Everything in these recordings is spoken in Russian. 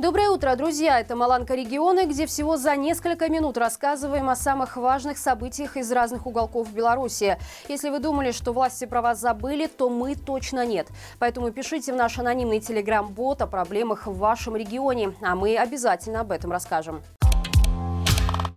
Доброе утро, друзья! Это «Маланка регионы», где всего за несколько минут рассказываем о самых важных событиях из разных уголков Беларуси. Если вы думали, что власти про вас забыли, то мы точно нет. Поэтому пишите в наш анонимный телеграм-бот о проблемах в вашем регионе, а мы обязательно об этом расскажем.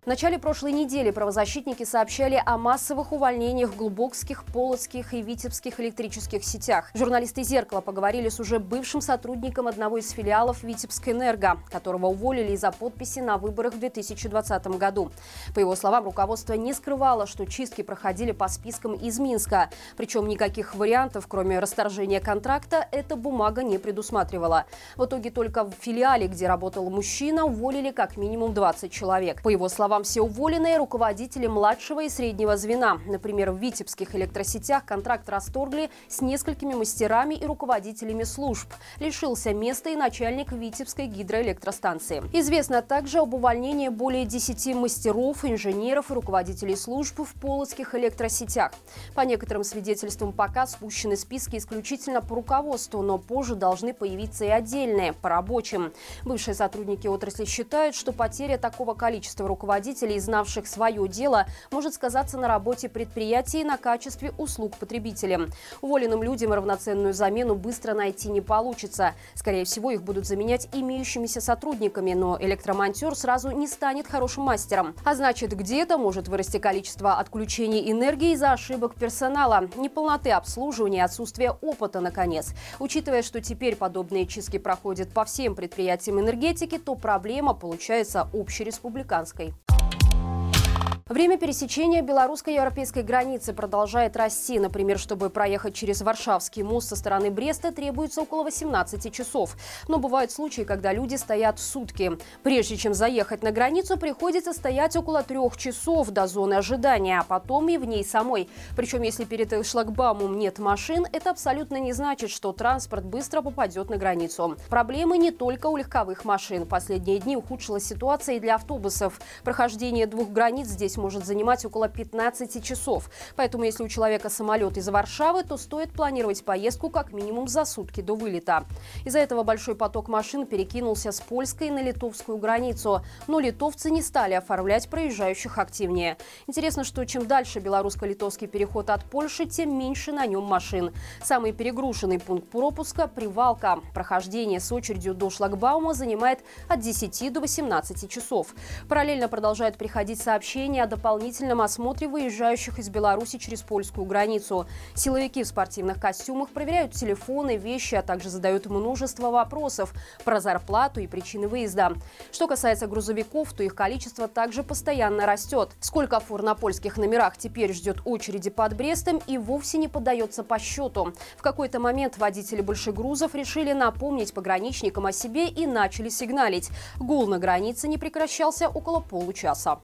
В начале прошлой недели правозащитники сообщали о массовых увольнениях в Глубокских, Полоцких и Витебских электрических сетях. Журналисты «Зеркала» поговорили с уже бывшим сотрудником одного из филиалов Витебской энерго, которого уволили из-за подписи на выборах в 2020 году. По его словам, руководство не скрывало, что чистки проходили по спискам из Минска. Причем никаких вариантов, кроме расторжения контракта, эта бумага не предусматривала. В итоге только в филиале, где работал мужчина, уволили как минимум 20 человек. По его словам, словам, все уволенные руководители младшего и среднего звена. Например, в витебских электросетях контракт расторгли с несколькими мастерами и руководителями служб. Лишился места и начальник Витебской гидроэлектростанции. Известно также об увольнении более 10 мастеров, инженеров и руководителей служб в полоцких электросетях. По некоторым свидетельствам пока спущены списки исключительно по руководству, но позже должны появиться и отдельные, по рабочим. Бывшие сотрудники отрасли считают, что потеря такого количества руководителей руководителей, знавших свое дело, может сказаться на работе предприятий и на качестве услуг потребителям. Уволенным людям равноценную замену быстро найти не получится. Скорее всего, их будут заменять имеющимися сотрудниками, но электромонтер сразу не станет хорошим мастером. А значит, где-то может вырасти количество отключений энергии из-за ошибок персонала, неполноты обслуживания, отсутствия опыта, наконец. Учитывая, что теперь подобные чистки проходят по всем предприятиям энергетики, то проблема получается общереспубликанской. Время пересечения белорусско-европейской границы продолжает расти. Например, чтобы проехать через Варшавский мост со стороны Бреста, требуется около 18 часов. Но бывают случаи, когда люди стоят сутки. Прежде чем заехать на границу, приходится стоять около трех часов до зоны ожидания, а потом и в ней самой. Причем, если перед шлагбаумом нет машин, это абсолютно не значит, что транспорт быстро попадет на границу. Проблемы не только у легковых машин. Последние дни ухудшилась ситуация и для автобусов. Прохождение двух границ здесь здесь может занимать около 15 часов. Поэтому, если у человека самолет из Варшавы, то стоит планировать поездку как минимум за сутки до вылета. Из-за этого большой поток машин перекинулся с польской на литовскую границу. Но литовцы не стали оформлять проезжающих активнее. Интересно, что чем дальше белорусско-литовский переход от Польши, тем меньше на нем машин. Самый перегруженный пункт пропуска – Привалка. Прохождение с очередью до шлагбаума занимает от 10 до 18 часов. Параллельно продолжают приходить сообщения о дополнительном осмотре выезжающих из Беларуси через польскую границу. Силовики в спортивных костюмах проверяют телефоны, вещи, а также задают множество вопросов про зарплату и причины выезда. Что касается грузовиков, то их количество также постоянно растет. Сколько фур на польских номерах теперь ждет очереди под Брестом и вовсе не поддается по счету. В какой-то момент водители большегрузов решили напомнить пограничникам о себе и начали сигналить. Гул на границе не прекращался около получаса.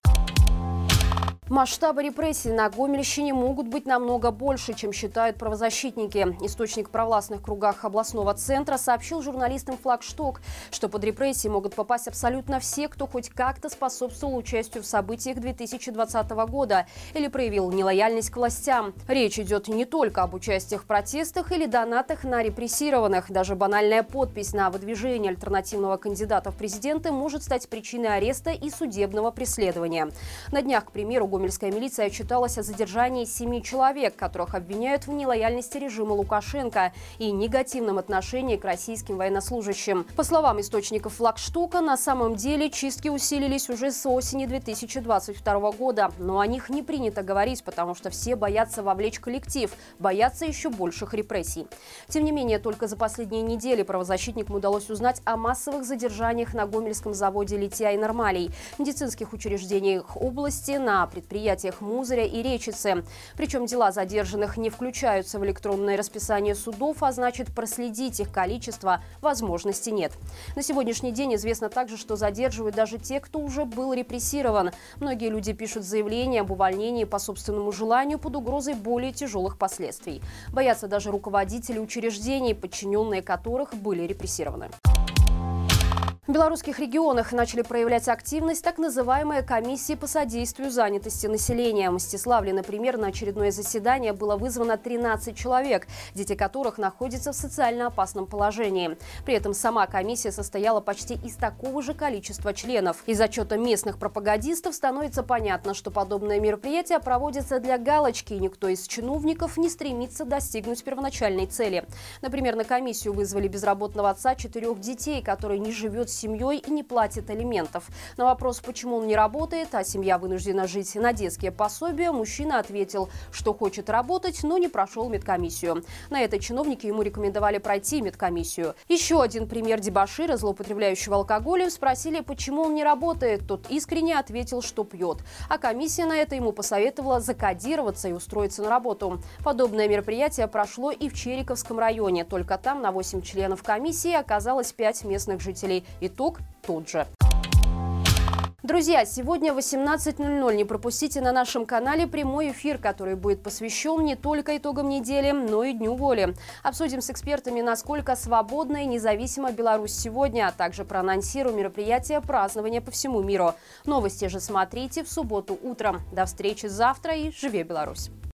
Масштабы репрессий на Гомельщине могут быть намного больше, чем считают правозащитники. Источник в провластных кругах областного центра сообщил журналистам «Флагшток», что под репрессии могут попасть абсолютно все, кто хоть как-то способствовал участию в событиях 2020 года или проявил нелояльность к властям. Речь идет не только об участиях в протестах или донатах на репрессированных. Даже банальная подпись на выдвижение альтернативного кандидата в президенты может стать причиной ареста и судебного преследования. На днях, к примеру, Гомельская милиция отчиталась о задержании семи человек, которых обвиняют в нелояльности режима Лукашенко и негативном отношении к российским военнослужащим. По словам источников флагштока, на самом деле чистки усилились уже с осени 2022 года. Но о них не принято говорить, потому что все боятся вовлечь коллектив, боятся еще больших репрессий. Тем не менее, только за последние недели правозащитникам удалось узнать о массовых задержаниях на Гомельском заводе «Литья и Нормалей», медицинских учреждениях области, на предприятиях предприятиях Музыря и Речицы. Причем дела задержанных не включаются в электронное расписание судов, а значит проследить их количество возможности нет. На сегодняшний день известно также, что задерживают даже те, кто уже был репрессирован. Многие люди пишут заявления об увольнении по собственному желанию под угрозой более тяжелых последствий. Боятся даже руководители учреждений, подчиненные которых были репрессированы. В белорусских регионах начали проявлять активность так называемые комиссии по содействию занятости населения. В Мстиславле, например, на очередное заседание было вызвано 13 человек, дети которых находятся в социально опасном положении. При этом сама комиссия состояла почти из такого же количества членов. Из отчета местных пропагандистов становится понятно, что подобные мероприятия проводятся для галочки, и никто из чиновников не стремится достигнуть первоначальной цели. Например, на комиссию вызвали безработного отца четырех детей, который не живет семьей и не платит алиментов. На вопрос, почему он не работает, а семья вынуждена жить на детские пособия, мужчина ответил, что хочет работать, но не прошел медкомиссию. На это чиновники ему рекомендовали пройти медкомиссию. Еще один пример дебашира, злоупотребляющего алкоголем, спросили, почему он не работает. Тот искренне ответил, что пьет. А комиссия на это ему посоветовала закодироваться и устроиться на работу. Подобное мероприятие прошло и в Чериковском районе. Только там на 8 членов комиссии оказалось 5 местных жителей. Итог тот же. Друзья, сегодня 18.00. Не пропустите на нашем канале прямой эфир, который будет посвящен не только итогам недели, но и Дню воли. Обсудим с экспертами, насколько свободна и независима Беларусь сегодня, а также проанонсируем мероприятия празднования по всему миру. Новости же смотрите в субботу утром. До встречи завтра и живи Беларусь!